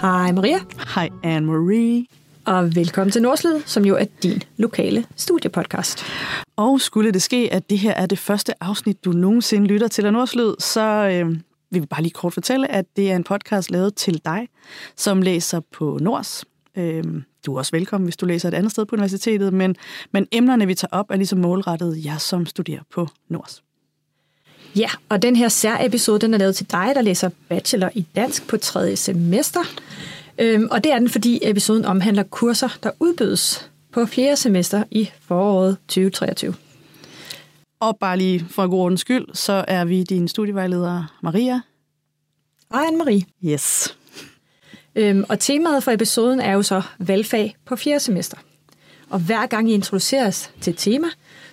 Hej Maria, Hej Anne-Marie. og velkommen til Nordslid, som jo er din lokale studiepodcast. Og skulle det ske, at det her er det første afsnit, du nogensinde lytter til af Nordslyd, så øh, vil vi bare lige kort fortælle, at det er en podcast lavet til dig, som læser på Nords. Øh, du er også velkommen, hvis du læser et andet sted på universitetet, men, men emnerne, vi tager op, er ligesom målrettet jer, som studerer på Nords. Ja, og den her særepisode, den er lavet til dig, der læser bachelor i dansk på tredje semester. Øhm, og det er den, fordi episoden omhandler kurser, der udbydes på fjerde semester i foråret 2023. Og bare lige for god ordens skyld, så er vi din studievejleder Maria. Og Anne-Marie. Yes. Øhm, og temaet for episoden er jo så valgfag på fjerde semester. Og hver gang I introduceres til et tema,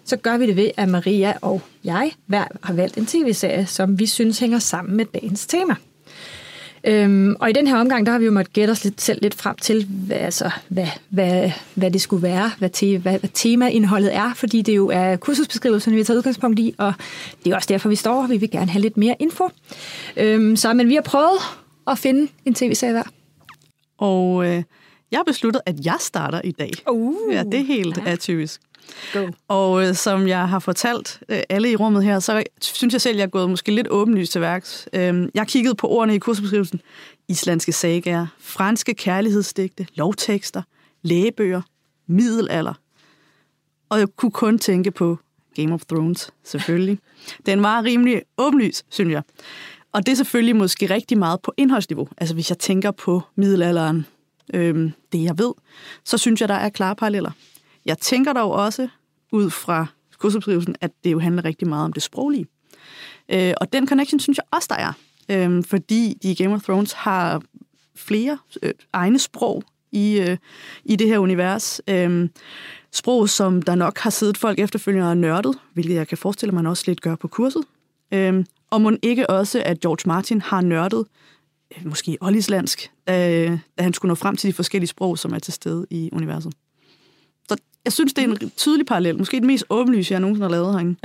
så gør vi det ved, at Maria og jeg hver har valgt en tv-serie, som vi synes hænger sammen med dagens tema. Øhm, og i den her omgang, der har vi jo måttet gætte os lidt, selv lidt frem til, hvad, altså, hvad, hvad, hvad det skulle være, hvad, te, hvad, hvad temaindholdet er, fordi det jo er kursusbeskrivelsen, vi tager udgangspunkt i, og det er også derfor, vi står, og vi vil gerne have lidt mere info. Øhm, så, men vi har prøvet at finde en tv-serie hver. Og øh, jeg har besluttet, at jeg starter i dag. Uh, Ja, det er helt ja. atypisk. Go. Og øh, som jeg har fortalt øh, alle i rummet her, så synes jeg selv, jeg er gået måske lidt åbenlyst til værks. Øh, jeg kigget på ordene i kursbeskrivelsen. Islandske sagaer, franske kærlighedsdigte, lovtekster, lægebøger, middelalder. Og jeg kunne kun tænke på Game of Thrones, selvfølgelig. Den var rimelig åbenlys, synes jeg. Og det er selvfølgelig måske rigtig meget på indholdsniveau. Altså hvis jeg tænker på middelalderen, øh, det jeg ved, så synes jeg, der er klare paralleller. Jeg tænker dog også, ud fra kursopskrivelsen, at det jo handler rigtig meget om det sproglige. Øh, og den connection synes jeg også, der er. Øh, fordi de i Game of Thrones har flere øh, egne sprog i, øh, i det her univers. Øh, sprog, som der nok har siddet folk efterfølgende og nørdet, hvilket jeg kan forestille mig, man også lidt gør på kurset. Øhm, og må ikke også, at George Martin har nørdet øh, måske olislandsk, da, da han skulle nå frem til de forskellige sprog, som er til stede i universet. Så jeg synes, det er en tydelig parallel. Måske den mest åbenlyse, jeg nogensinde har lavet herinde.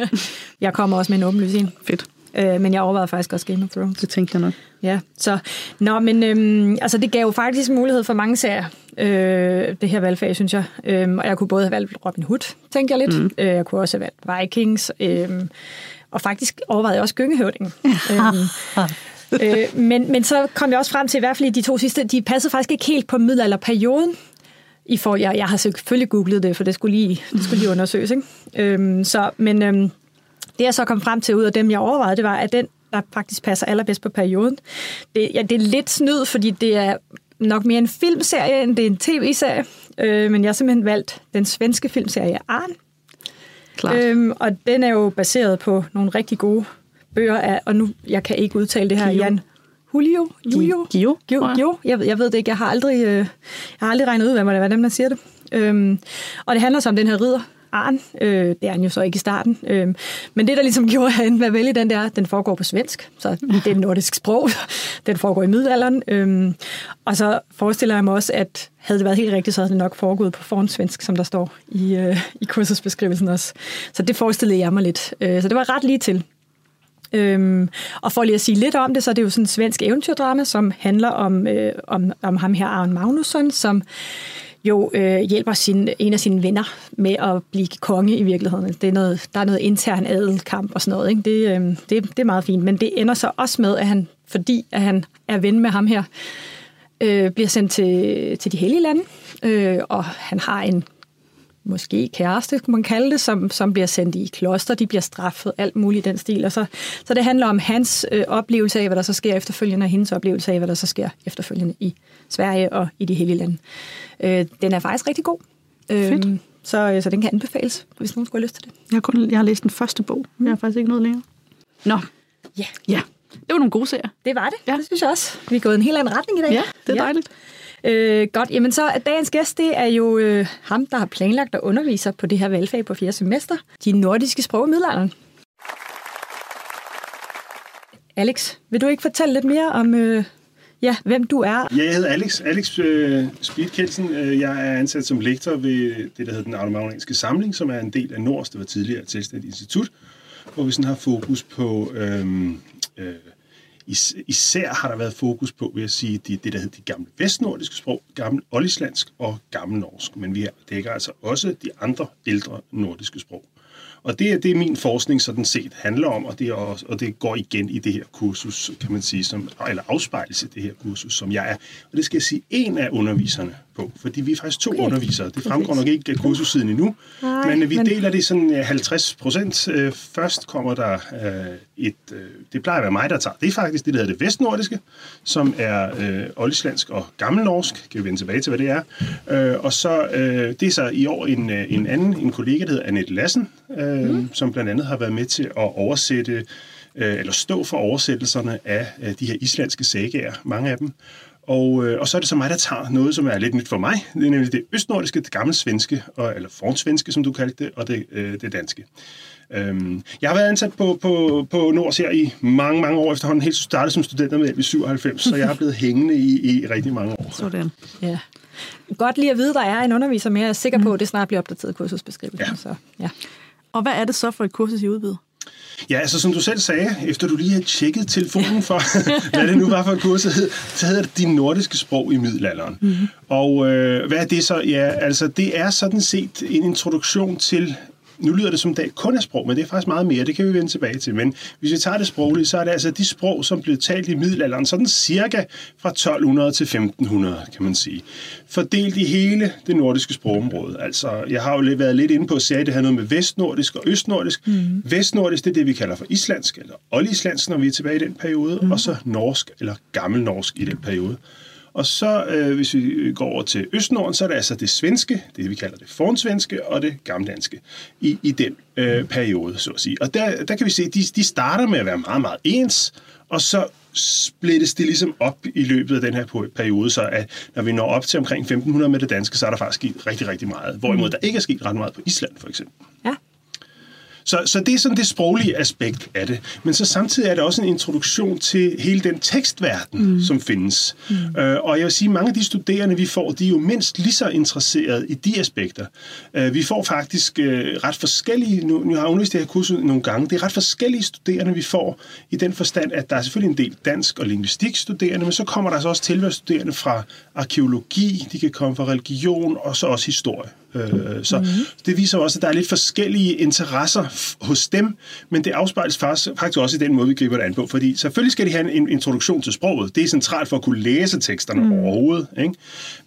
Jeg kommer også med en åbenlys ind. Fedt. Øh, men jeg overvejede faktisk også Game of Thrones. Det tænkte jeg nok. Ja, så... Nå, men øhm, altså, det gav jo faktisk mulighed for mange serier, øh, det her valgfag, synes jeg. Øhm, og jeg kunne både have valgt Robin Hood, tænker jeg lidt. Mm. Øh, jeg kunne også have valgt Vikings. Øh, og faktisk overvejede jeg også Gyngehøvdingen. øhm, øh, men, men så kom jeg også frem til, i hvert fald i de to sidste, de passede faktisk ikke helt på middelalderperioden. I for, jeg, jeg har selvfølgelig googlet det, for det skulle lige, det skulle lige undersøges. Ikke? Øhm, så, men øhm, det jeg så kom frem til ud af dem, jeg overvejede, det var, at den, der faktisk passer allerbedst på perioden, det, ja, det er lidt snyd, fordi det er nok mere en filmserie, end det er en tv-serie. Øh, men jeg har simpelthen valgt den svenske filmserie Arn. Klart. Øhm, og den er jo baseret på nogle rigtig gode bøger af, og nu, jeg kan ikke udtale det her, Gio. Jan Julio? Julio? Gio, Gio. Gio. Jeg, ved- jeg ved det ikke, jeg har aldrig, øh, jeg har aldrig regnet ud, hvad det er, hvordan man siger det. Øhm, og det handler så om den her ridder, Arn. Øh, det er han jo så ikke i starten. Øh, men det, der ligesom gjorde, at han var vælge den der, den foregår på svensk, så det er et nordisk sprog. Den foregår i middelalderen. Øh, og så forestiller jeg mig også, at havde det været helt rigtigt, så havde det nok foregået på fornsvensk, som der står i, øh, i kursusbeskrivelsen også. Så det forestillede jeg mig lidt. Øh, så det var ret lige til. Øhm, og for lige at sige lidt om det, så er det jo sådan en svensk eventyrdrama, som handler om, øh, om, om ham her, Arne Magnusson, som jo øh, hjælper sin, en af sine venner med at blive konge i virkeligheden. Altså, det er noget, der er noget intern adelkamp og sådan noget. Ikke? Det, øh, det, det er meget fint, men det ender så også med, at han, fordi at han er ven med ham her, øh, bliver sendt til, til de hellige lande, øh, og han har en måske kæreste, kunne man kalde det, som, som bliver sendt i kloster, de bliver straffet, alt muligt i den stil. Og så, så det handler om hans øh, oplevelse af, hvad der så sker efterfølgende, og hendes oplevelse af, hvad der så sker efterfølgende i Sverige og i de hellige lande. Øh, den er faktisk rigtig god. Fedt. Øh, så, så den kan anbefales, hvis nogen skulle have lyst til det. Jeg har, kun, jeg har læst den første bog. Jeg har faktisk ikke noget længere. Nå, Ja, ja. Det var nogle gode serier. det var det. Ja. Ja. Det synes jeg også. Vi er gået en helt anden retning i dag. Ja, det er dejligt. Øh, godt, jamen så at dagens gæst, det er jo øh, ham, der har planlagt at undervise på det her valgfag på fjerde semester. De nordiske sprog i middelalderen. Alex, vil du ikke fortælle lidt mere om øh, ja, hvem du er. Ja, jeg hedder Alex, Alex øh, Spidkelsen. Øh, jeg er ansat som lektor ved det, der hedder den automagnetiske samling, som er en del af Nords, det var tidligere et selvstændigt institut, hvor vi sådan har fokus på... Øhm, øh, øh, is, især har der været fokus på, vil jeg sige, det, det der hedder de gamle vestnordiske sprog, gammel olislandsk og gammel norsk. Men vi dækker altså også de andre ældre nordiske sprog. Og det er det, min forskning sådan set handler om, og det, er også, og det går igen i det her kursus, kan man sige, som, eller afspejles i det her kursus, som jeg er. Og det skal jeg sige, en af underviserne på, fordi vi er faktisk to okay. undervisere. Det fremgår nok ikke af kursussiden endnu, Nej, men vi men... deler det sådan 50 procent. Øh, først kommer der øh, et, øh, det plejer at være mig, der tager. Det er faktisk det, der hedder det vestnordiske, som er øh, oldislandsk og gammelnorsk. Kan vi vende tilbage til, hvad det er. Øh, og så, øh, det er så i år en, en anden, en kollega, der hedder Annette Lassen, øh, mm. som blandt andet har været med til at oversætte eller stå for oversættelserne af de her islandske sagaer, mange af dem. Og, øh, og så er det så mig, der tager noget, som er lidt nyt for mig. Det er nemlig det østnordiske, det gamle svenske, og, eller fornsvenske, som du kaldte det, og det, øh, det danske. Øhm, jeg har været ansat på, på, på Nords her i mange, mange år efterhånden. Helt startet som studenter med i 97, så jeg har blevet hængende i, i rigtig mange år. Sådan, ja. Godt lige at vide, der er en underviser mere. Jeg er sikker på, mm. at det snart bliver opdateret kursusbeskrivelse. Ja. Så, ja. Og hvad er det så for et kursus, I udbyder? Ja, altså som du selv sagde, efter du lige har tjekket telefonen for, hvad det nu var for et kurs, så hedder det De Nordiske Sprog i Middelalderen. Mm-hmm. Og øh, hvad er det så? Ja, altså det er sådan set en introduktion til nu lyder det som dag kun er sprog, men det er faktisk meget mere, det kan vi vende tilbage til. Men hvis vi tager det sproglige, så er det altså de sprog, som blev talt i middelalderen, sådan cirka fra 1200 til 1500, kan man sige. Fordelt i hele det nordiske sprogområde. Altså, jeg har jo været lidt inde på at sige, at det har noget med vestnordisk og østnordisk. Mm. Vestnordisk, det er det, vi kalder for islandsk, eller oldislandsk, når vi er tilbage i den periode, mm. og så norsk, eller gammelnorsk i den periode. Og så, øh, hvis vi går over til Østnorden, så er det altså det svenske, det vi kalder det fornsvenske, og det gammeldanske i, i den øh, periode, så at sige. Og der, der kan vi se, at de, de starter med at være meget, meget ens, og så splittes det ligesom op i løbet af den her periode, så at når vi når op til omkring 1500 med det danske, så er der faktisk sket rigtig, rigtig meget. Hvorimod mm. der ikke er sket ret meget på Island, for eksempel. Ja. Så, så det er sådan det sproglige aspekt af det. Men så samtidig er det også en introduktion til hele den tekstverden, mm. som findes. Mm. Øh, og jeg vil sige, mange af de studerende, vi får, de er jo mindst lige så interesserede i de aspekter. Øh, vi får faktisk øh, ret forskellige, nu, nu har jeg undervist det her kursus nogle gange, det er ret forskellige studerende, vi får i den forstand, at der er selvfølgelig en del dansk- og studerende, men så kommer der så også tilværsstuderende fra arkeologi, de kan komme fra religion og så også historie. Øh, så mm-hmm. det viser også, at der er lidt forskellige interesser hos dem, men det afspejles faktisk også i den måde, vi griber det an på. Fordi selvfølgelig skal de have en introduktion til sproget. Det er centralt for at kunne læse teksterne mm. overhovedet. Ikke?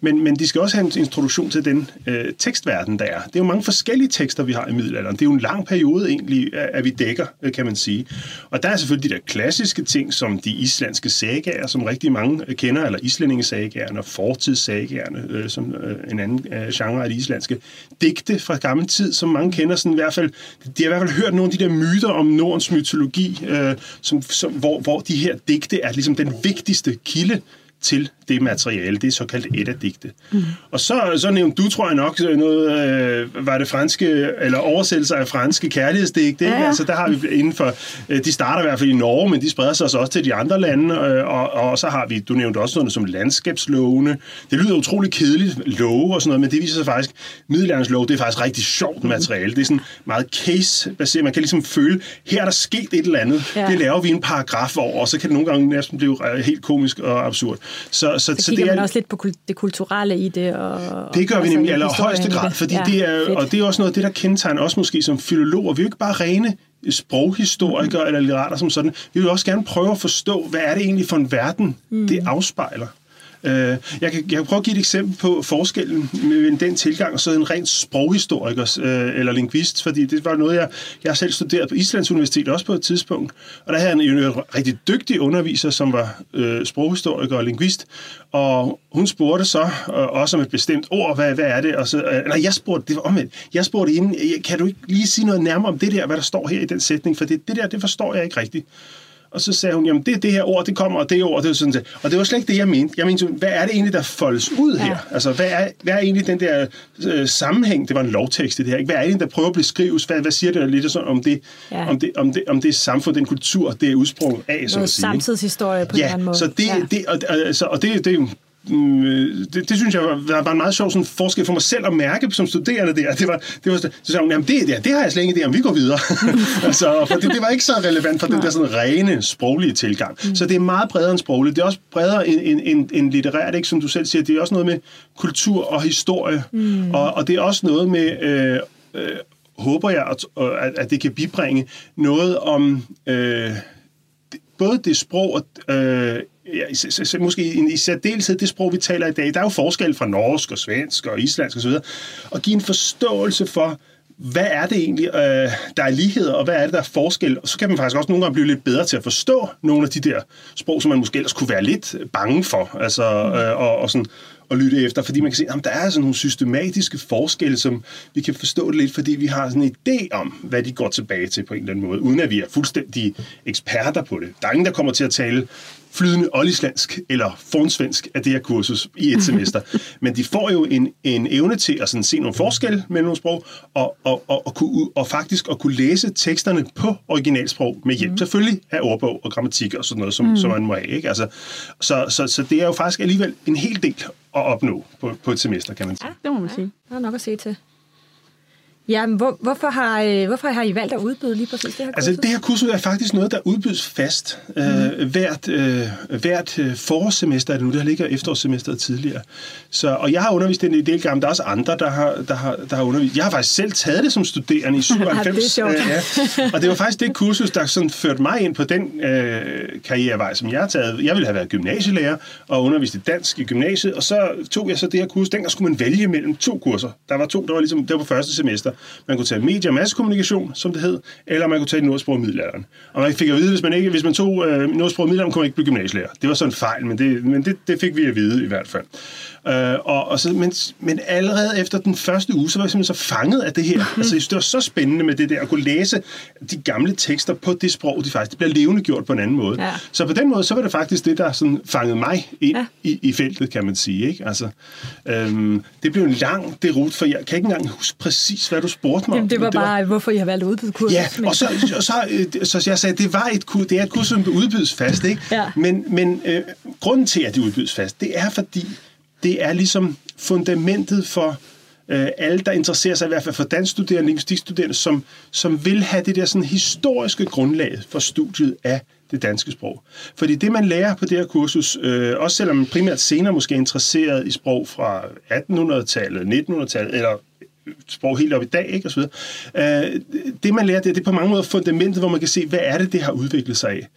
Men, men de skal også have en introduktion til den øh, tekstverden, der er. Det er jo mange forskellige tekster, vi har i middelalderen. Det er jo en lang periode egentlig, at vi dækker, øh, kan man sige. Og der er selvfølgelig de der klassiske ting, som de islandske sagager, som rigtig mange kender, eller islændingesagaerne og fortidssagaerne, øh, som øh, en anden øh, genre af de islandske nordiske digte fra gammel tid, som mange kender sådan i hvert fald, de har i hvert fald hørt nogle af de der myter om Nordens mytologi, øh, som, som, hvor, hvor de her digte er ligesom den vigtigste kilde til det materiale, det er såkaldt et Mm. Og så, så nævnte du, tror jeg nok, noget, øh, var det franske, eller oversættelser af franske kærlighedsdigte. Ja, ja. Altså, der har vi inden for, øh, de starter i hvert fald i Norge, men de spreder sig også til de andre lande, øh, og, og så har vi, du nævnte også noget som landskabslovene. Det lyder utrolig kedeligt, love og sådan noget, men det viser sig faktisk, middelalderens lov, det er faktisk rigtig sjovt materiale. Det er sådan meget case-baseret. Man kan ligesom føle, her er der sket et eller andet. Ja. Det laver vi en paragraf over, og så kan det nogle gange næsten blive helt komisk og absurd. Så, så, så, så det er, man også lidt på det kulturelle i det. Og, det gør vi nemlig i allerhøjeste grad, fordi ja, det er, og det er også noget af det, der kendetegner os måske som filologer. Vi er jo ikke bare rene sproghistorikere mm. eller litterater som sådan. Vi vil også gerne prøve at forstå, hvad er det egentlig for en verden, mm. det afspejler. Øh, jeg, kan, jeg kan prøve at give et eksempel på forskellen mellem den tilgang og så en rent sproghistoriker øh, eller lingvist, fordi det var noget, jeg, jeg selv studerede på Islands Universitet også på et tidspunkt, og der havde en, en rigtig dygtig underviser, som var øh, sproghistoriker og lingvist, og hun spurgte så øh, også om et bestemt ord, hvad, hvad er det? Og så, øh, nej, jeg spurgte, det var omvendt. Jeg spurgte inden, øh, kan du ikke lige sige noget nærmere om det der, hvad der står her i den sætning, for det, det der, det forstår jeg ikke rigtigt. Og så sagde hun, jamen det er det her ord, det kommer, og det ord, det er sådan set. Og det var slet ikke det, jeg mente. Jeg mente, hvad er det egentlig, der foldes ud her? Ja. Altså, hvad er, hvad er egentlig den der øh, sammenhæng? Det var en lovtekst, det her. Ikke? Hvad er det, der prøver at beskrives? Hvad, hvad siger det lidt sådan, om det, ja. om, det, om, det, om det samfund, den kultur, det er udsprunget af, så at sige. samtidshistorie på ja, en måde. Så det, ja. det, og, altså, og det, det, det, det synes jeg var, var en meget sjov sådan, forskel for mig selv at mærke som studerende der. Det var, det var så sagde hun, jamen det, det, det har jeg slet ikke idé om, vi går videre. altså, for det, det var ikke så relevant for den der sådan rene sproglige tilgang. Mm. Så det er meget bredere end sprogligt. Det er også bredere end, end, end, end litterært, ikke? som du selv siger. Det er også noget med kultur og historie. Mm. Og, og det er også noget med... Øh, øh, håber jeg, at, at det kan bibringe noget om øh, både det sprog og øh, ja, måske i, i særdeleshed det sprog, vi taler i dag, der er jo forskel fra norsk og svensk og islandsk osv., og give en forståelse for, hvad er det egentlig, øh, der er ligheder, og hvad er det, der er forskel? Og så kan man faktisk også nogle gange blive lidt bedre til at forstå nogle af de der sprog, som man måske ellers kunne være lidt bange for, altså, øh, og, og sådan at lytte efter, fordi man kan se, at der er sådan nogle systematiske forskelle, som vi kan forstå det lidt, fordi vi har sådan en idé om, hvad de går tilbage til på en eller anden måde, uden at vi er fuldstændig eksperter på det. Der er ingen, der kommer til at tale flydende oldislandsk eller fornsvensk af det her kursus i et semester. Men de får jo en, en evne til at sådan se nogle forskelle mellem nogle sprog, og, og, og, og, kunne, og faktisk at kunne læse teksterne på originalsprog med hjælp mm. selvfølgelig af ordbog og grammatik og sådan noget, som, mm. som man må have. Ikke? Altså, så, så, så det er jo faktisk alligevel en hel del at opnå på, på et semester, kan man sige. Ja, det må man sige. Der er nok at se til. Ja, men hvor, hvorfor, har, øh, hvorfor har I valgt at udbyde lige præcis det her kursus? Altså, det her kursus er faktisk noget, der udbydes fast mm. øh, hvert, øh, hvert forårssemester er det nu. Det har ligger efterårssemesteret tidligere. Så, og jeg har undervist den en del gange. Der er også andre, der har, der, har, der har undervist. Jeg har faktisk selv taget det som studerende i 97. det er sjovt. Øh, ja. Og det var faktisk det kursus, der sådan førte mig ind på den øh, karrierevej, som jeg har taget. Jeg ville have været gymnasielærer og undervist i dansk i gymnasiet, og så tog jeg så det her kursus. Dengang skulle man vælge mellem to kurser. Der var to, der var ligesom, det var på første semester. Man kunne tage medie- og massekommunikation, som det hed, eller man kunne tage nordsprog og middelalderen. Og man fik at vide, hvis man, ikke, hvis man tog øh, nordsprog og middelalderen, kunne man ikke blive gymnasielærer. Det var sådan en fejl, men, det, men det, det fik vi at vide i hvert fald. Øh, og, og så, men, men allerede efter den første uge, så var jeg simpelthen så fanget af det her. Mm-hmm. Altså, det var så spændende med det der, at kunne læse de gamle tekster på det sprog, de faktisk det bliver levende gjort på en anden måde. Ja. Så på den måde, så var det faktisk det, der sådan fangede mig ind ja. i, i feltet, kan man sige. Ikke? Altså, øhm, det blev en lang derut, for jeg kan ikke engang huske præcis, hvad du spurgte mig Jamen, det var det bare, var... hvorfor I har valgt at udbyde kursus. Ja, og så, så, så, øh, så jeg sagde, det var et, det er et kursus, som udbydes fast. Ikke? Ja. Men, men øh, grunden til, at det udbydes fast, det er fordi, det er ligesom fundamentet for øh, alle, der interesserer sig i hvert fald for danskstuderende, lingvistikstuderende, som, som vil have det der sådan historiske grundlag for studiet af det danske sprog. Fordi det, man lærer på det her kursus, øh, også selvom man primært senere måske er interesseret i sprog fra 1800-tallet, 1900-tallet, eller sprog helt op i dag, ikke, og så videre. Øh, det, man lærer, det, det er på mange måder fundamentet, hvor man kan se, hvad er det, det har udviklet sig af.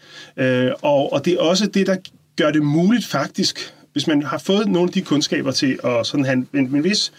Øh, og, og det er også det, der gør det muligt faktisk hvis man har fået nogle af de kundskaber til at sådan have en, en, en vis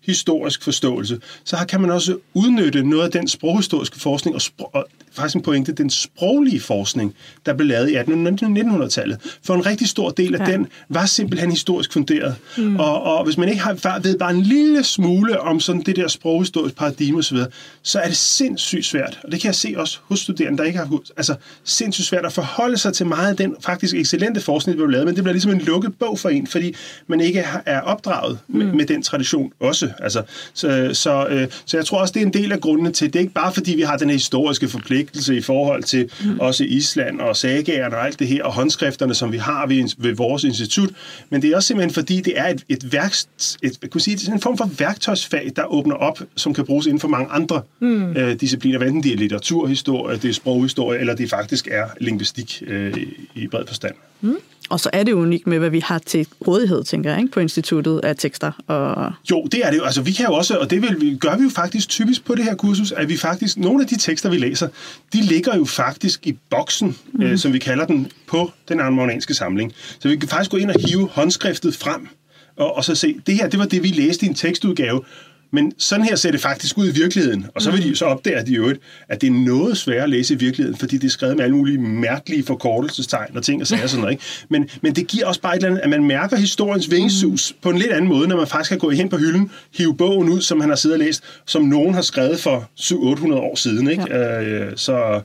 historisk forståelse, så kan man også udnytte noget af den sproghistoriske forskning og, spro- og faktisk en pointe, den sproglige forskning, der blev lavet i 1800-1900-tallet. For en rigtig stor del af ja. den var simpelthen historisk funderet. Mm. Og, og hvis man ikke har, ved bare en lille smule om sådan det der sproghistorisk paradigme osv., så er det sindssygt svært, og det kan jeg se også hos studerende, der ikke har altså sindssygt svært at forholde sig til meget af den faktisk excellente forskning, der blev lavet, men det bliver ligesom en lukket bog for en, fordi man ikke er opdraget mm. med, med den tradition også. Altså, så, så, øh, så jeg tror også, det er en del af grundene til, det er ikke bare fordi, vi har den historiske forpligtelse, forpligtelse i forhold til mm. også Island og sagagerne og alt det her, og håndskrifterne, som vi har ved, ved vores institut. Men det er også simpelthen fordi, det er et, et, værk, et, kunne sige, det er en form for værktøjsfag, der åbner op, som kan bruges inden for mange andre mm. øh, discipliner, enten det er litteraturhistorie, det er sproghistorie, eller det faktisk er lingvistik øh, i bred forstand. Mm. Og så er det unikt med, hvad vi har til rådighed, tænker jeg, ikke, på instituttet af tekster. Og... Jo, det er det jo. Altså, vi kan jo også, og det vil, vi, gør vi jo faktisk typisk på det her kursus, at vi faktisk, nogle af de tekster, vi læser, de ligger jo faktisk i boksen, mm. øh, som vi kalder den, på den armorianske samling. Så vi kan faktisk gå ind og hive håndskriftet frem, og, og så se, det her, det var det, vi læste i en tekstudgave, men sådan her ser det faktisk ud i virkeligheden. Og så vil de mm. så opdage de jo, at det er noget sværere at læse i virkeligheden, fordi det er skrevet med alle mulige mærkelige forkortelsestegn og ting og sager og sådan noget. Ikke? Men, men det giver også bare et eller andet, at man mærker historiens vingesus mm. på en lidt anden måde, når man faktisk kan gå hen på hylden, hive bogen ud, som han har siddet og læst, som nogen har skrevet for 700-800 år siden. Ikke? Ja. Øh, så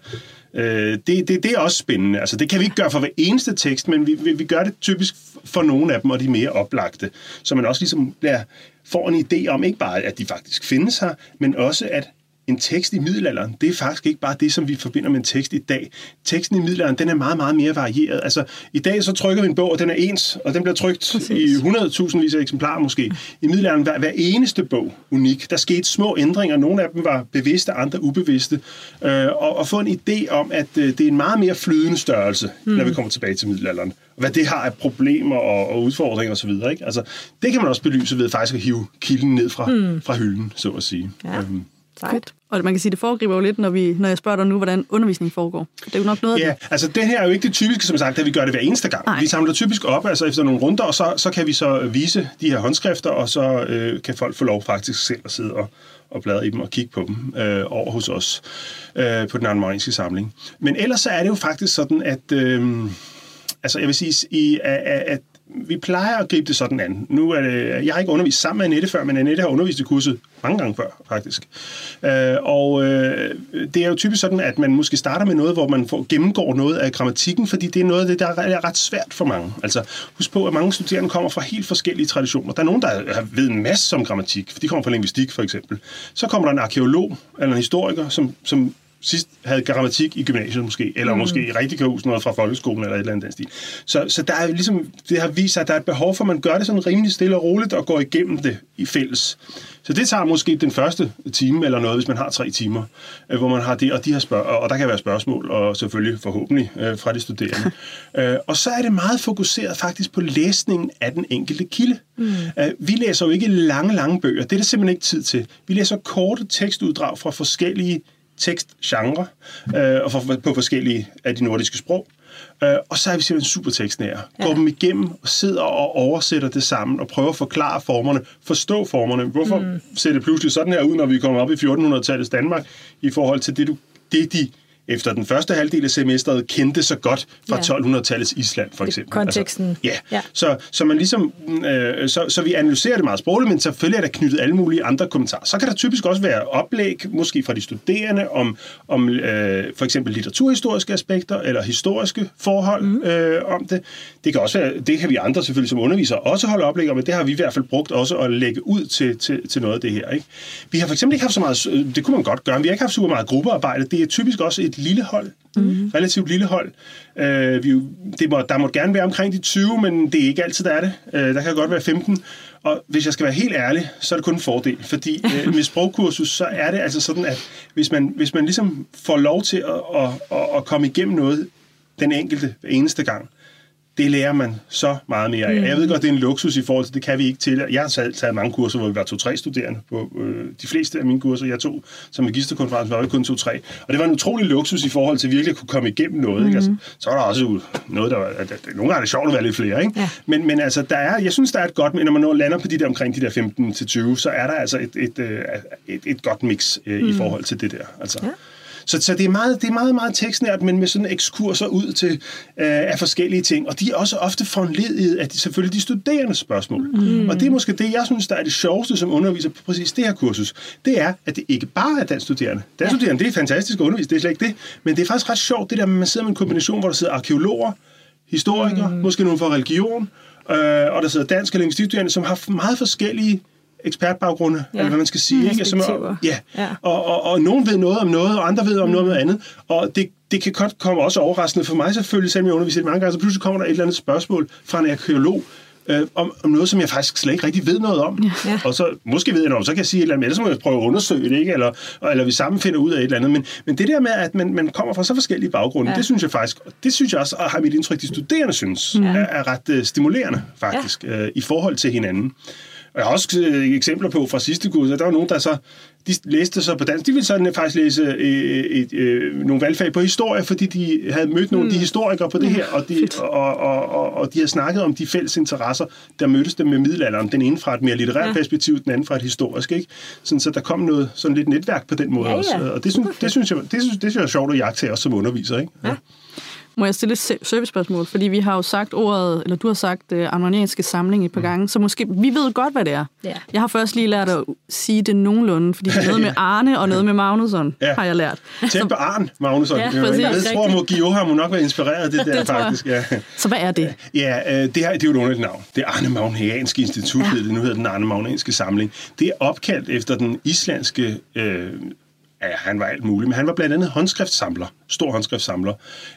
Øh, det, det, det er også spændende. Altså, det kan vi ikke gøre for hver eneste tekst, men vi, vi, vi gør det typisk for nogle af dem, og de mere oplagte. Så man også ligesom bliver, får en idé om, ikke bare at de faktisk findes her, men også at en tekst i middelalderen, det er faktisk ikke bare det, som vi forbinder med en tekst i dag. Teksten i middelalderen, den er meget, meget mere varieret. Altså, i dag så trykker vi en bog, og den er ens, og den bliver trykt Præcis. i 100.000 vis af eksemplarer måske. I middelalderen var hver eneste bog unik. Der skete små ændringer. Nogle af dem var bevidste, andre ubevidste. Øh, og, og få en idé om, at øh, det er en meget mere flydende størrelse, mm. når vi kommer tilbage til middelalderen. Hvad det har af problemer og, og udfordringer osv. Ikke? Altså, det kan man også belyse ved faktisk at hive kilden ned fra, mm. fra hylden, så at sige. Ja. Øhm, Sejt. Og man kan sige, det foregriber jo lidt, når, vi, når jeg spørger dig nu, hvordan undervisningen foregår. Det er jo nok noget ja, af det. altså det her er jo ikke det typiske, som sagt, at vi gør det hver eneste gang. Nej. Vi samler typisk op altså efter nogle runder, og så, så kan vi så vise de her håndskrifter, og så øh, kan folk få lov faktisk selv at sidde og, og bladre i dem og kigge på dem øh, over hos os øh, på den armoniske samling. Men ellers så er det jo faktisk sådan, at... Øh, altså jeg vil sige, i, at, at vi plejer at gribe det sådan an. Nu er det, jeg har ikke undervist sammen med Annette før, men Annette har undervist i kurset mange gange før, faktisk. Øh, og øh, det er jo typisk sådan, at man måske starter med noget, hvor man får, gennemgår noget af grammatikken, fordi det er noget af det, der er ret svært for mange. Altså, husk på, at mange studerende kommer fra helt forskellige traditioner. Der er nogen, der ved en masse om grammatik, for de kommer fra lingvistik, for eksempel. Så kommer der en arkeolog eller en historiker, som, som sidst havde grammatik i gymnasiet måske, eller mm. måske rigtig kan huske noget fra folkeskolen eller et eller andet den stil. Så, så der er ligesom, det har vist sig, at der er et behov for, at man gør det sådan rimelig stille og roligt og går igennem det i fælles. Så det tager måske den første time eller noget, hvis man har tre timer, øh, hvor man har det, og, de har spørg- og der kan være spørgsmål, og selvfølgelig forhåbentlig øh, fra de studerende. øh, og så er det meget fokuseret faktisk på læsningen af den enkelte kilde. Mm. Øh, vi læser jo ikke lange, lange bøger. Det er der simpelthen ikke tid til. Vi læser korte tekstuddrag fra forskellige tekstgenre øh, og for, på forskellige af de nordiske sprog. Øh, og så er vi simpelthen super tekstnære. Ja. Går dem igennem og sidder og oversætter det sammen og prøver at forklare formerne, forstå formerne. Hvorfor mm. ser det pludselig sådan her ud, når vi kommer op i 1400-tallets Danmark, i forhold til det, du, det de efter den første halvdel af semesteret kendte så godt fra ja. 1200-tallets Island, for eksempel. Konteksten. Altså, ja. ja, så, så man ligesom, øh, så, så vi analyserer det meget sprogligt, men selvfølgelig er der knyttet alle mulige andre kommentarer. Så kan der typisk også være oplæg, måske fra de studerende, om, om øh, for eksempel litteraturhistoriske aspekter, eller historiske forhold mm. øh, om det. Det kan også være, det kan vi andre selvfølgelig som undervisere også holde oplæg om, men det har vi i hvert fald brugt også at lægge ud til, til, til noget af det her. Ikke? Vi har for eksempel ikke haft så meget, det kunne man godt gøre, vi har ikke haft super meget gruppearbejde. Det er typisk også et lille hold, mm. relativt lille hold. Øh, vi, det må, der må gerne være omkring de 20, men det er ikke altid, der er det. Øh, der kan godt være 15. Og hvis jeg skal være helt ærlig, så er det kun en fordel, fordi øh, med sprogkursus, så er det altså sådan, at hvis man, hvis man ligesom får lov til at, at, at, at komme igennem noget den enkelte eneste gang, det lærer man så meget mere af. Mm. Jeg ved godt, det er en luksus i forhold til, det kan vi ikke til. Jeg har taget, taget mange kurser, hvor vi var to-tre studerende. På, øh, de fleste af mine kurser, jeg tog som magisterkonference, var vi kun to-tre. Og det var en utrolig luksus i forhold til virkelig at kunne komme igennem noget. Mm. Ikke? Altså, så var der også noget, der var... At, at, nogle gange er det sjovt at være lidt flere, ikke? Ja. Men, men altså, der er, jeg synes, der er et godt... Når man når lander på de der omkring de der 15-20, så er der altså et, et, et, et, et godt mix øh, mm. i forhold til det der. Altså. Ja. Så, så det, er meget, det er meget, meget tekstnært, men med sådan ekskurser ud til øh, af forskellige ting. Og de er også ofte foranledet af de, selvfølgelig de studerende spørgsmål. Mm. Og det er måske det, jeg synes, der er det sjoveste som underviser på præcis det her kursus. Det er, at det ikke bare er dansk studerende. Dansk ja. studerende, det er fantastisk at undervise, det er slet ikke det. Men det er faktisk ret sjovt, det der man sidder med en kombination, hvor der sidder arkeologer, historikere, mm. måske nogen fra religion, øh, og der sidder dansk og lingvistikstuderende, som har meget forskellige ekspertbaggrunde, ja. eller hvad man skal sige. Ikke? Som er, ja, ja. Og, og, og nogen ved noget om noget, og andre ved om mm. noget andet. Og det, det kan godt komme også overraskende for mig selvfølgelig, selvom jeg underviser mange gange, så pludselig kommer der et eller andet spørgsmål fra en arkeolog, øh, om, om noget, som jeg faktisk slet ikke rigtig ved noget om. Ja. Og så måske ved jeg noget, så kan jeg sige et eller andet, ellers må jeg prøve at undersøge det, ikke? Eller, eller vi sammen finder ud af et eller andet. Men, men det der med, at man, man kommer fra så forskellige baggrunde, ja. det synes jeg faktisk, det synes jeg også, og har mit indtryk, de studerende synes, ja. er, er ret uh, stimulerende faktisk, ja. uh, i forhold til hinanden. Og jeg har også øh, eksempler på fra sidste kurs, at der var nogen, der så de læste så på dansk. De ville så faktisk læse øh, et, et, øh, nogle valgfag på historie, fordi de havde mødt nogle mm. af de mm. historikere på det her, og de, og, og, og, og de har snakket om de fælles interesser, der mødtes dem med middelalderen. Den ene fra et mere litterært ja. perspektiv, den anden fra et historisk. Ikke? Sådan, så der kom noget sådan lidt netværk på den måde ja, ja. også. Og det, synes, det, synes jeg, det, synes, det synes jeg er sjovt at jagte også som underviser. Ikke? Ja. Må jeg stille et servicespørgsmål? Fordi vi har jo sagt ordet, eller du har sagt uh, armenianske samling et par mm. gange, så måske, vi ved godt, hvad det er. Ja. Jeg har først lige lært at sige det nogenlunde, fordi det er noget med Arne og noget med Magnusson, Ja. har jeg lært. Tænk på Arne, Magnusson. Ja, jeg, præcis. jeg tror, må Gio har må nok være inspireret af det der, Det faktisk. Ja. Så hvad er det? Ja, øh, det, her, det er jo et underligt navn. Det er Arne Magnæanske Institut, ja. det nu hedder den Arne Magnæanske Samling. Det er opkaldt efter den islandske... Øh, ja, han var alt muligt, men han var blandt andet håndskriftsamler, stor håndskriftsamler.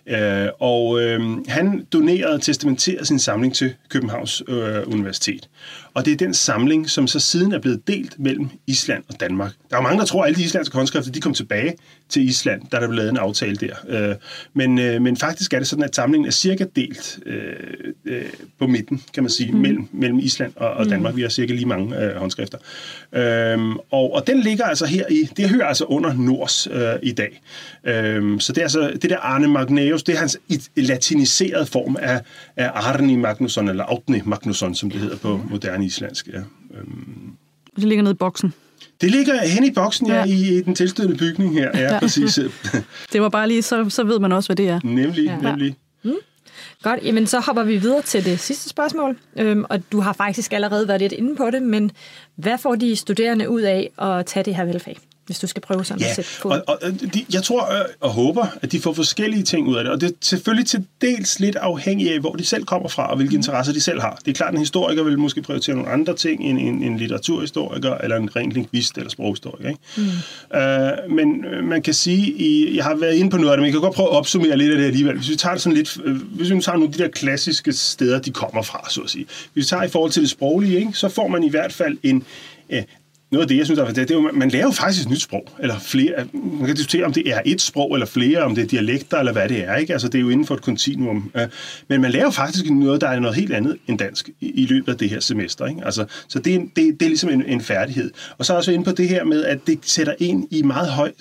Øh, og øh, han donerede og testamenterede sin samling til Københavns øh, Universitet. Og det er den samling, som så siden er blevet delt mellem Island og Danmark. Der er mange, der tror, at alle de islandske håndskrifter, de kom tilbage til Island, da der blev lavet en aftale der. Øh, men, øh, men faktisk er det sådan, at samlingen er cirka delt øh, øh, på midten, kan man sige, mm. mellem, mellem Island og, og Danmark. Vi har cirka lige mange øh, håndskrifter. Øhm, og, og den ligger altså her i, det hører altså under Nors øh, i dag. Øhm, så det er altså, det der Arne Magnaeus, det er hans latiniserede form af, af Arni Magnusson, eller Autni Magnusson, som det hedder på moderne islandsk. Ja. Øhm, Det ligger nede i boksen. det ligger hen i boksen ja. Ja. i, i den tilstødende bygning her. Ja, Ja. præcis. Det var bare lige, så, så ved man også, hvad det er. nemlig, Ja. nemlig. Godt, jamen så hopper vi videre til det sidste spørgsmål. Øhm, og du har faktisk allerede været lidt inde på det, men hvad får de studerende ud af at tage det her velfag? Hvis du skal prøve sådan at Ja, sætte på. og, og de, jeg tror øh, og håber, at de får forskellige ting ud af det. Og det er selvfølgelig til dels lidt afhængigt af, hvor de selv kommer fra, og hvilke interesser de selv har. Det er klart, at en historiker vil måske prioritere nogle andre ting end en, en litteraturhistoriker, eller en ren lingvist eller sproghistoriker. Ikke? Mm. Øh, men øh, man kan sige, i, jeg har været inde på noget af det, men jeg kan godt prøve at opsummere lidt af det alligevel. Hvis vi tager det sådan lidt, øh, hvis vi tager nogle af de der klassiske steder, de kommer fra, så at sige. Hvis vi tager i forhold til det sproglige, ikke, så får man i hvert fald en, noget af det, jeg synes er fantastisk, det er jo, man lærer jo faktisk et nyt sprog, eller flere. Man kan diskutere, om det er et sprog eller flere, om det er dialekter eller hvad det er, ikke? Altså, det er jo inden for et kontinuum. øh, Men man lærer jo faktisk noget, der er noget helt andet end dansk i, løbet af det her semester, ikke? Altså, så det, er det, det er ligesom en, en færdighed. Og så er jeg også inde på det her med, at det sætter en i meget høj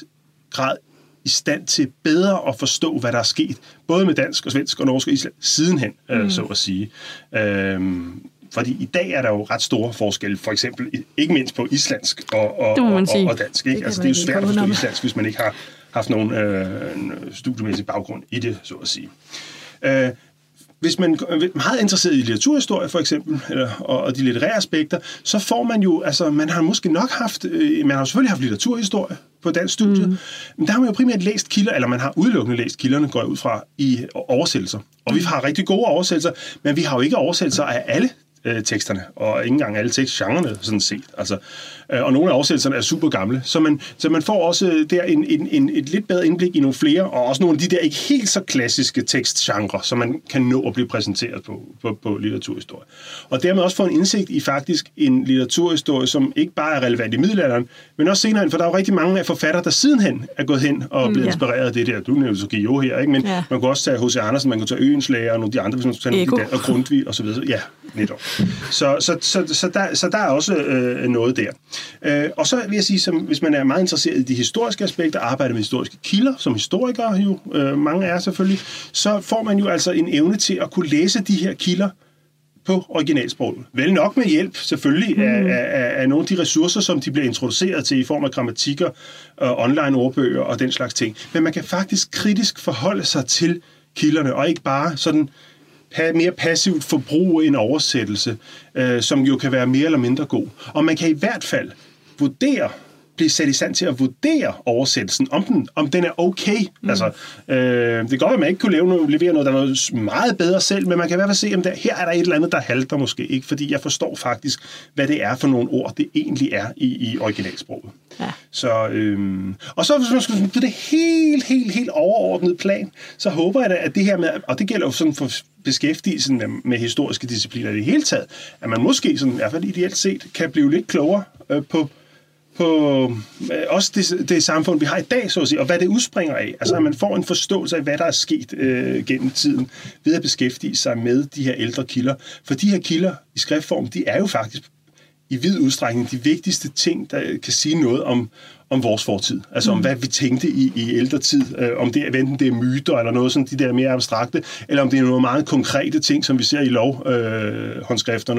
grad i stand til bedre at forstå, hvad der er sket, både med dansk og svensk og norsk og island, sidenhen, mm. øh, så at sige. Øhm, fordi i dag er der jo ret store forskelle, for eksempel ikke mindst på islandsk og, og, Det og, og, dansk. Det Ikke? kan Altså, det er jo svært at forstå islandsk, hvis man ikke har haft nogen øh, studiemæssig baggrund i det, så at sige. Øh, hvis man er meget interesseret i litteraturhistorie for eksempel, eller, og, og de litterære aspekter, så får man jo, altså man har måske nok haft, øh, man har selvfølgelig haft litteraturhistorie på dansk studie, mm. men der har man jo primært læst kilder, eller man har udelukkende læst kilderne, går jeg ud fra, i oversættelser. Og vi har rigtig gode oversættelser, men vi har jo ikke oversættelser af alle øh, teksterne, og ikke engang alle tekstgenrerne sådan set. Altså, øh, og nogle af oversættelserne er super gamle, så man, så man får også der en, en, en, et lidt bedre indblik i nogle flere, og også nogle af de der ikke helt så klassiske tekstgenre, som man kan nå at blive præsenteret på, på, på litteraturhistorie. Og dermed også få en indsigt i faktisk en litteraturhistorie, som ikke bare er relevant i middelalderen, men også senere hen, for der er jo rigtig mange af forfattere, der sidenhen er gået hen og blevet ja. mm, inspireret af det der. Du nævnte så Gio her, ikke? men Ja. man kunne også tage H.C. Andersen, man kunne tage Øens Læger, og nogle af de andre, hvis man skulle tage nogle af de Ego. der, og Grundtvig og så videre. Ja, netop. Så, så, så, så, der, så der er også øh, noget der. Øh, og så vil jeg sige, som, hvis man er meget interesseret i de historiske aspekter, arbejder med historiske kilder, som historikere jo, øh, mange er selvfølgelig, så får man jo altså en evne til at kunne læse de her kilder på originalsproget. Vel nok med hjælp, selvfølgelig, mm. af, af, af nogle af de ressourcer, som de bliver introduceret til i form af grammatikker, og online ordbøger og den slags ting. Men man kan faktisk kritisk forholde sig til kilderne, og ikke bare sådan mere passivt forbrug en oversættelse, øh, som jo kan være mere eller mindre god. Og man kan i hvert fald vurdere blive sat i stand til at vurdere oversættelsen, om den, om den er okay. Mm. Altså, øh, det kan godt være, at man ikke kunne leve noget, levere noget, der var meget bedre selv, men man kan i hvert fald se, om der, her er der et eller andet, der halter måske ikke, fordi jeg forstår faktisk, hvad det er for nogle ord, det egentlig er i, i originalsproget. Ja. Så, øhm, og så hvis man skulle på det helt, helt, helt overordnede plan, så håber jeg da, at det her med, og det gælder jo sådan for beskæftigelsen med, med historiske discipliner i det hele taget, at man måske sådan, i hvert fald ideelt set, kan blive lidt klogere øh, på, på øh, også det, det samfund, vi har i dag, så at sige, og hvad det udspringer af. Altså, at man får en forståelse af, hvad der er sket øh, gennem tiden, ved at beskæftige sig med de her ældre kilder. For de her kilder i skriftform, de er jo faktisk i vid udstrækning de vigtigste ting, der kan sige noget om, om vores fortid. Altså mm. om hvad vi tænkte i, i ældre tid. Øh, om det, enten det er myter eller noget sådan, de der mere abstrakte, eller om det er nogle meget konkrete ting, som vi ser i lov, øh,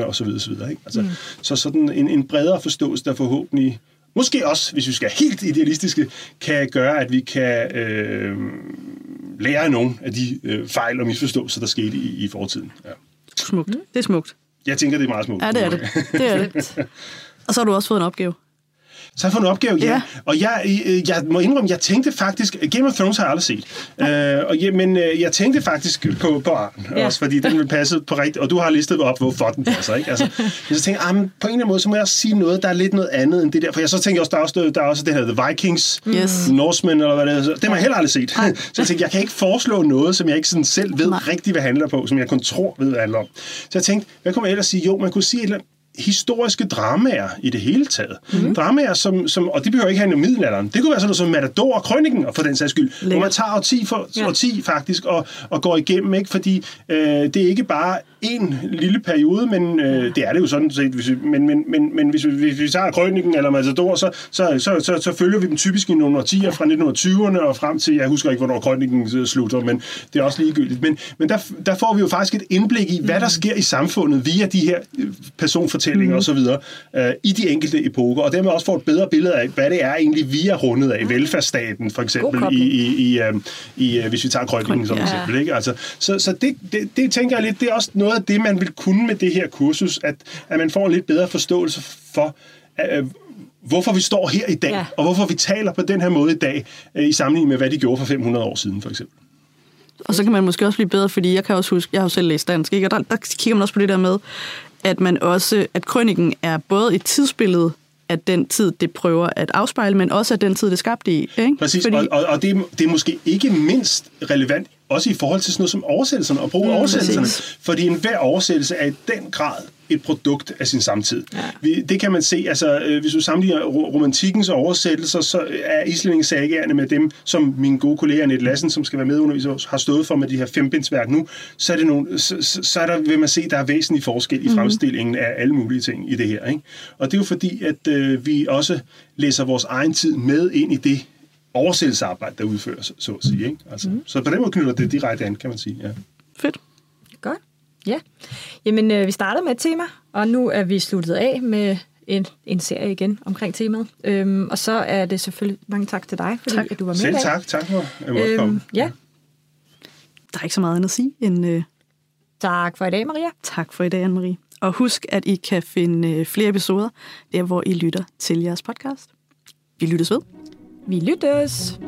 osv. osv. Ikke? Altså, mm. Så sådan en, en bredere forståelse, der forhåbentlig måske også, hvis vi skal helt idealistiske, kan gøre, at vi kan øh, lære af nogle af de øh, fejl og misforståelser, der skete i, i fortiden. Ja. Smukt. Det er smukt. Jeg tænker, det er meget smukt. Ja, det er det. Det er det. Og så har du også fået en opgave. Så har jeg fået en opgave, ja. Ja. Og jeg, øh, jeg må indrømme, jeg tænkte faktisk... Game of Thrones har jeg aldrig set. Øh, og, ja, men øh, jeg tænkte faktisk på, på Arn, ja. Også fordi den vil passe på rigtigt... Og du har listet op, hvorfor den passer, ikke? Altså, men så tænkte jeg, ah, men på en eller anden måde, så må jeg også sige noget, der er lidt noget andet end det der. For jeg så tænker jeg også, der er også, der er også det her The Vikings, Yes. Norsemen, eller hvad det er. Dem har jeg heller aldrig set. så jeg tænkte, jeg kan ikke foreslå noget, som jeg ikke sådan selv ved Nej. rigtigt, hvad handler på, som jeg kun tror ved, hvad handler om. Så jeg tænkte, hvad kunne man ellers sige? Jo, man kunne sige et eller andet historiske dramaer i det hele taget. Mm-hmm. Dramaer, som, som, og det behøver ikke handle om middelalderen. Det kunne være sådan noget som Matador og Krønningen, og for den sags skyld. Hvor man tager årti for Ja. årti faktisk, og, og går igennem, ikke? fordi øh, det er ikke bare en lille periode, men øh, det er det jo sådan set. Hvis vi, men, men, men, men hvis, vi, hvis vi tager Krønningen eller Matador, så, så, så, så, så følger vi dem typisk i nogle årtier fra 1920'erne og frem til, jeg husker ikke, hvornår Krønningen øh, slutter, men det er også ligegyldigt. Men, men der, der får vi jo faktisk et indblik i, hvad der sker i samfundet via de her øh, personfortællinger mm. osv. Øh, i de enkelte epoker, og dermed også får et bedre billede af, hvad det er egentlig, vi er rundet af. Velfærdsstaten, for eksempel, i, i, i, øh, i, øh, hvis vi tager Krønningen som Ja. eksempel. Ikke? Altså, så så det, det, det tænker jeg lidt, det er også noget af det, man vil kunne med det her kursus, at, at man får en lidt bedre forståelse for, øh, hvorfor vi står her i dag. Ja. og hvorfor vi taler på den her måde i dag, øh, i sammenligning med, hvad de gjorde for 500 år siden, for eksempel. Og så kan man måske også blive bedre, fordi jeg kan også huske, jeg har jo selv læst dansk, ikke? og der, der kigger man også på det der med, at man også, at krøniken er både et tidsbillede af den tid, det prøver at afspejle, men også af den tid, det skabte i. Ikke? Præcis, Fordi... og, og, og det, er, det er måske ikke mindst relevant, også i forhold til sådan noget som oversættelserne, og bruge mm, oversættelserne. præcis. Fordi enhver oversættelse er i den grad et produkt af sin samtid. Ja. Vi, det kan man se, altså øh, hvis du sammenligner ro- romantikkens oversættelser, så er islændingesagaerne med dem, som min gode kollega Annette Lassen, som skal være medunderviser, har stået for med de her fembindsværk nu, så er, det nogle, så, så, så er der, vil man se, der er væsentlig forskel i fremstillingen af alle mulige ting i det her. Ikke? Og det er jo fordi, at øh, vi også læser vores egen tid med ind i det oversættelsesarbejde, der udføres, så at sige. Ikke? Altså, mm. Så på den måde knytter det direkte an, kan man sige. Ja. Fedt. Ja. Jamen, øh, vi startede med et tema, og nu er vi sluttet af med en, en serie igen omkring temaet. Øhm, og så er det selvfølgelig mange tak til dig, fordi Tak. At du var med Selv i dag. tak. Tak for, at. Øhm, ja. Der er ikke så meget andet at sige end øh, Tak for i dag, Maria. tak for i dag, Anne-Marie. Og husk, at I kan finde øh, flere episoder, der hvor I lytter til jeres podcast. Vi lyttes ved. Vi lyttes.